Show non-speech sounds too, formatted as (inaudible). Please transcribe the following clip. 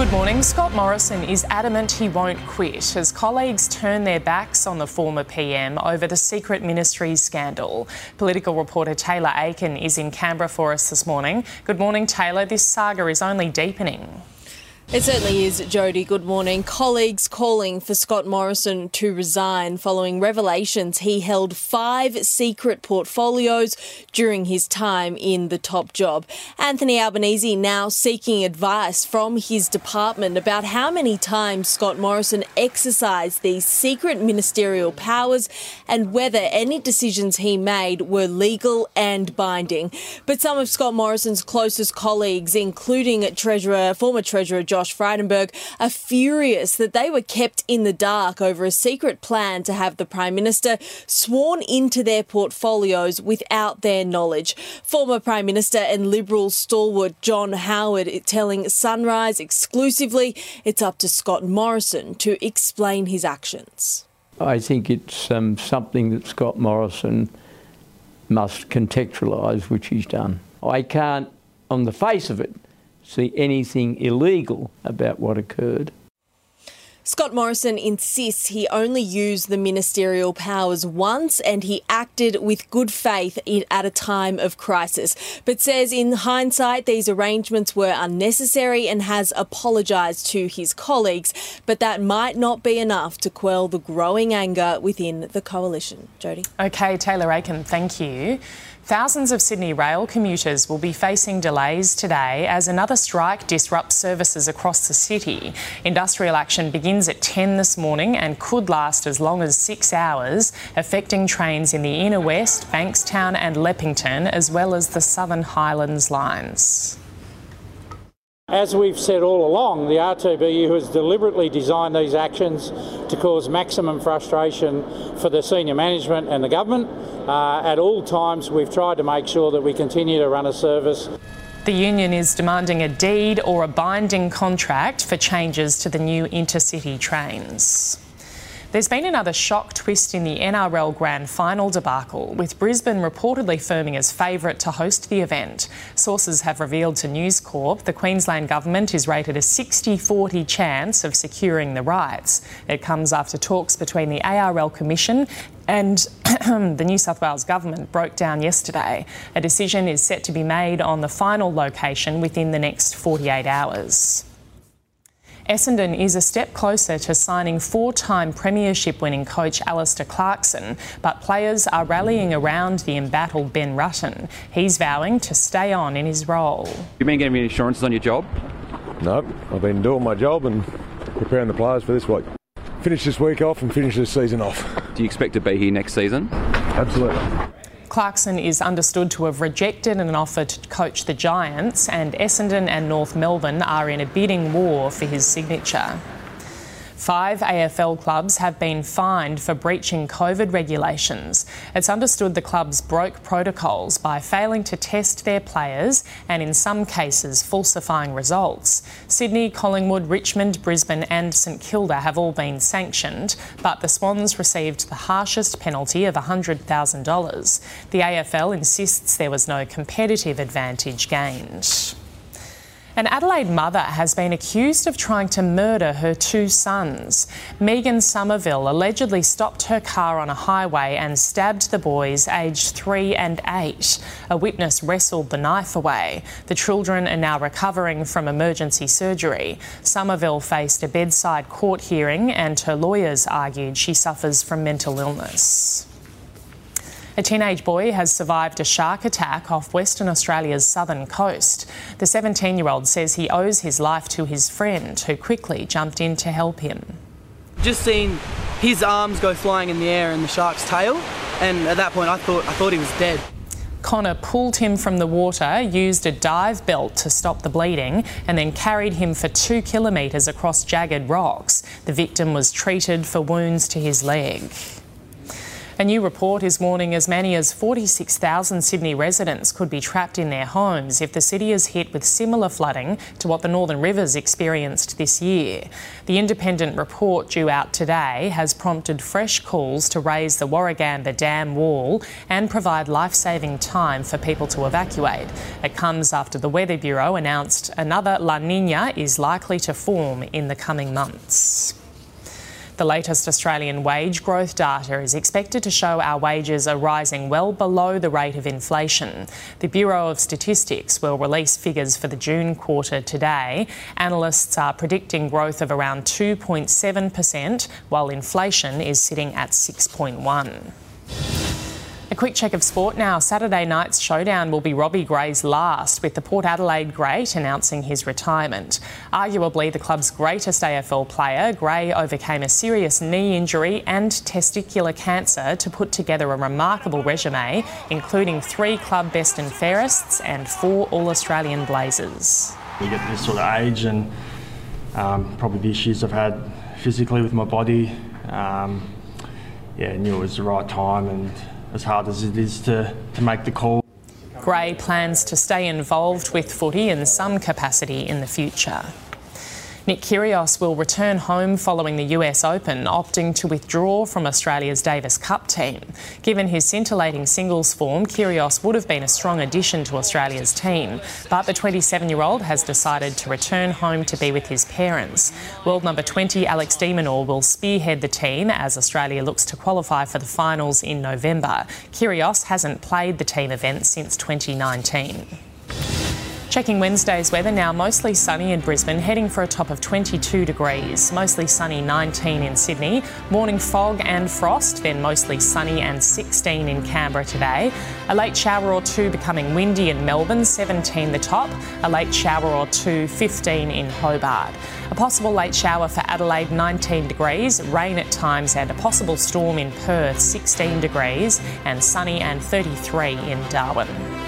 Good morning. Scott Morrison is adamant he won't quit as colleagues turn their backs on the former PM over the secret ministries scandal. Political reporter Taylor Aiken is in Canberra for us this morning. Good morning, Taylor. This saga is only deepening. It certainly is, Jody. Good morning. Colleagues calling for Scott Morrison to resign following revelations he held five secret portfolios during his time in the top job. Anthony Albanese now seeking advice from his department about how many times Scott Morrison exercised these secret ministerial powers and whether any decisions he made were legal and binding. But some of Scott Morrison's closest colleagues, including Treasurer, former Treasurer Josh Josh Frydenberg are furious that they were kept in the dark over a secret plan to have the Prime Minister sworn into their portfolios without their knowledge. Former Prime Minister and Liberal stalwart John Howard telling Sunrise exclusively it's up to Scott Morrison to explain his actions. I think it's um, something that Scott Morrison must contextualise, which he's done. I can't, on the face of it, see anything illegal about what occurred. Scott Morrison insists he only used the ministerial powers once and he acted with good faith at a time of crisis, but says in hindsight these arrangements were unnecessary and has apologised to his colleagues, but that might not be enough to quell the growing anger within the coalition. Jody. Okay, Taylor Aiken, thank you. Thousands of Sydney rail commuters will be facing delays today as another strike disrupts services across the city. Industrial action begins at 10 this morning and could last as long as six hours, affecting trains in the inner west, Bankstown, and Leppington, as well as the Southern Highlands lines. As we've said all along, the RTBU has deliberately designed these actions to cause maximum frustration for the senior management and the government. Uh, at all times, we've tried to make sure that we continue to run a service. The union is demanding a deed or a binding contract for changes to the new intercity trains. There's been another shock twist in the NRL Grand Final debacle, with Brisbane reportedly firming as favourite to host the event. Sources have revealed to News Corp the Queensland Government is rated a 60 40 chance of securing the rights. It comes after talks between the ARL Commission and (clears throat) the New South Wales Government broke down yesterday. A decision is set to be made on the final location within the next 48 hours. Essendon is a step closer to signing four time Premiership winning coach Alastair Clarkson, but players are rallying around the embattled Ben Rutten. He's vowing to stay on in his role. You been getting any assurances on your job? No, I've been doing my job and preparing the players for this week. Finish this week off and finish this season off. Do you expect to be here next season? Absolutely. Clarkson is understood to have rejected an offer to coach the Giants, and Essendon and North Melbourne are in a bidding war for his signature. Five AFL clubs have been fined for breaching COVID regulations. It's understood the clubs broke protocols by failing to test their players and, in some cases, falsifying results. Sydney, Collingwood, Richmond, Brisbane, and St Kilda have all been sanctioned, but the Swans received the harshest penalty of $100,000. The AFL insists there was no competitive advantage gained. An Adelaide mother has been accused of trying to murder her two sons. Megan Somerville allegedly stopped her car on a highway and stabbed the boys aged three and eight. A witness wrestled the knife away. The children are now recovering from emergency surgery. Somerville faced a bedside court hearing and her lawyers argued she suffers from mental illness. A teenage boy has survived a shark attack off Western Australia's southern coast. The 17 year old says he owes his life to his friend, who quickly jumped in to help him. Just seen his arms go flying in the air and the shark's tail, and at that point I thought, I thought he was dead. Connor pulled him from the water, used a dive belt to stop the bleeding, and then carried him for two kilometres across jagged rocks. The victim was treated for wounds to his leg. A new report is warning as many as 46,000 Sydney residents could be trapped in their homes if the city is hit with similar flooding to what the Northern Rivers experienced this year. The independent report due out today has prompted fresh calls to raise the Warragamba Dam wall and provide life saving time for people to evacuate. It comes after the Weather Bureau announced another La Nina is likely to form in the coming months. The latest Australian wage growth data is expected to show our wages are rising well below the rate of inflation. The Bureau of Statistics will release figures for the June quarter today. Analysts are predicting growth of around 2.7%, while inflation is sitting at 6.1. A quick check of sport now. Saturday night's showdown will be Robbie Gray's last, with the Port Adelaide great announcing his retirement. Arguably the club's greatest AFL player, Gray overcame a serious knee injury and testicular cancer to put together a remarkable resume, including three club best and fairest and four All Australian Blazers. You get this sort of age and um, probably the issues I've had physically with my body. Um, yeah, knew it was the right time and as hard as it is to, to make the call. Gray plans to stay involved with footy in some capacity in the future. Nick Kyrgios will return home following the US Open, opting to withdraw from Australia's Davis Cup team. Given his scintillating singles form, Kyrgios would have been a strong addition to Australia's team, but the 27-year-old has decided to return home to be with his parents. World number 20 Alex de Minaur will spearhead the team as Australia looks to qualify for the finals in November. Kyrgios hasn't played the team event since 2019. Checking Wednesday's weather now, mostly sunny in Brisbane, heading for a top of 22 degrees. Mostly sunny 19 in Sydney. Morning fog and frost, then mostly sunny and 16 in Canberra today. A late shower or two becoming windy in Melbourne, 17 the top. A late shower or two, 15 in Hobart. A possible late shower for Adelaide, 19 degrees. Rain at times and a possible storm in Perth, 16 degrees. And sunny and 33 in Darwin.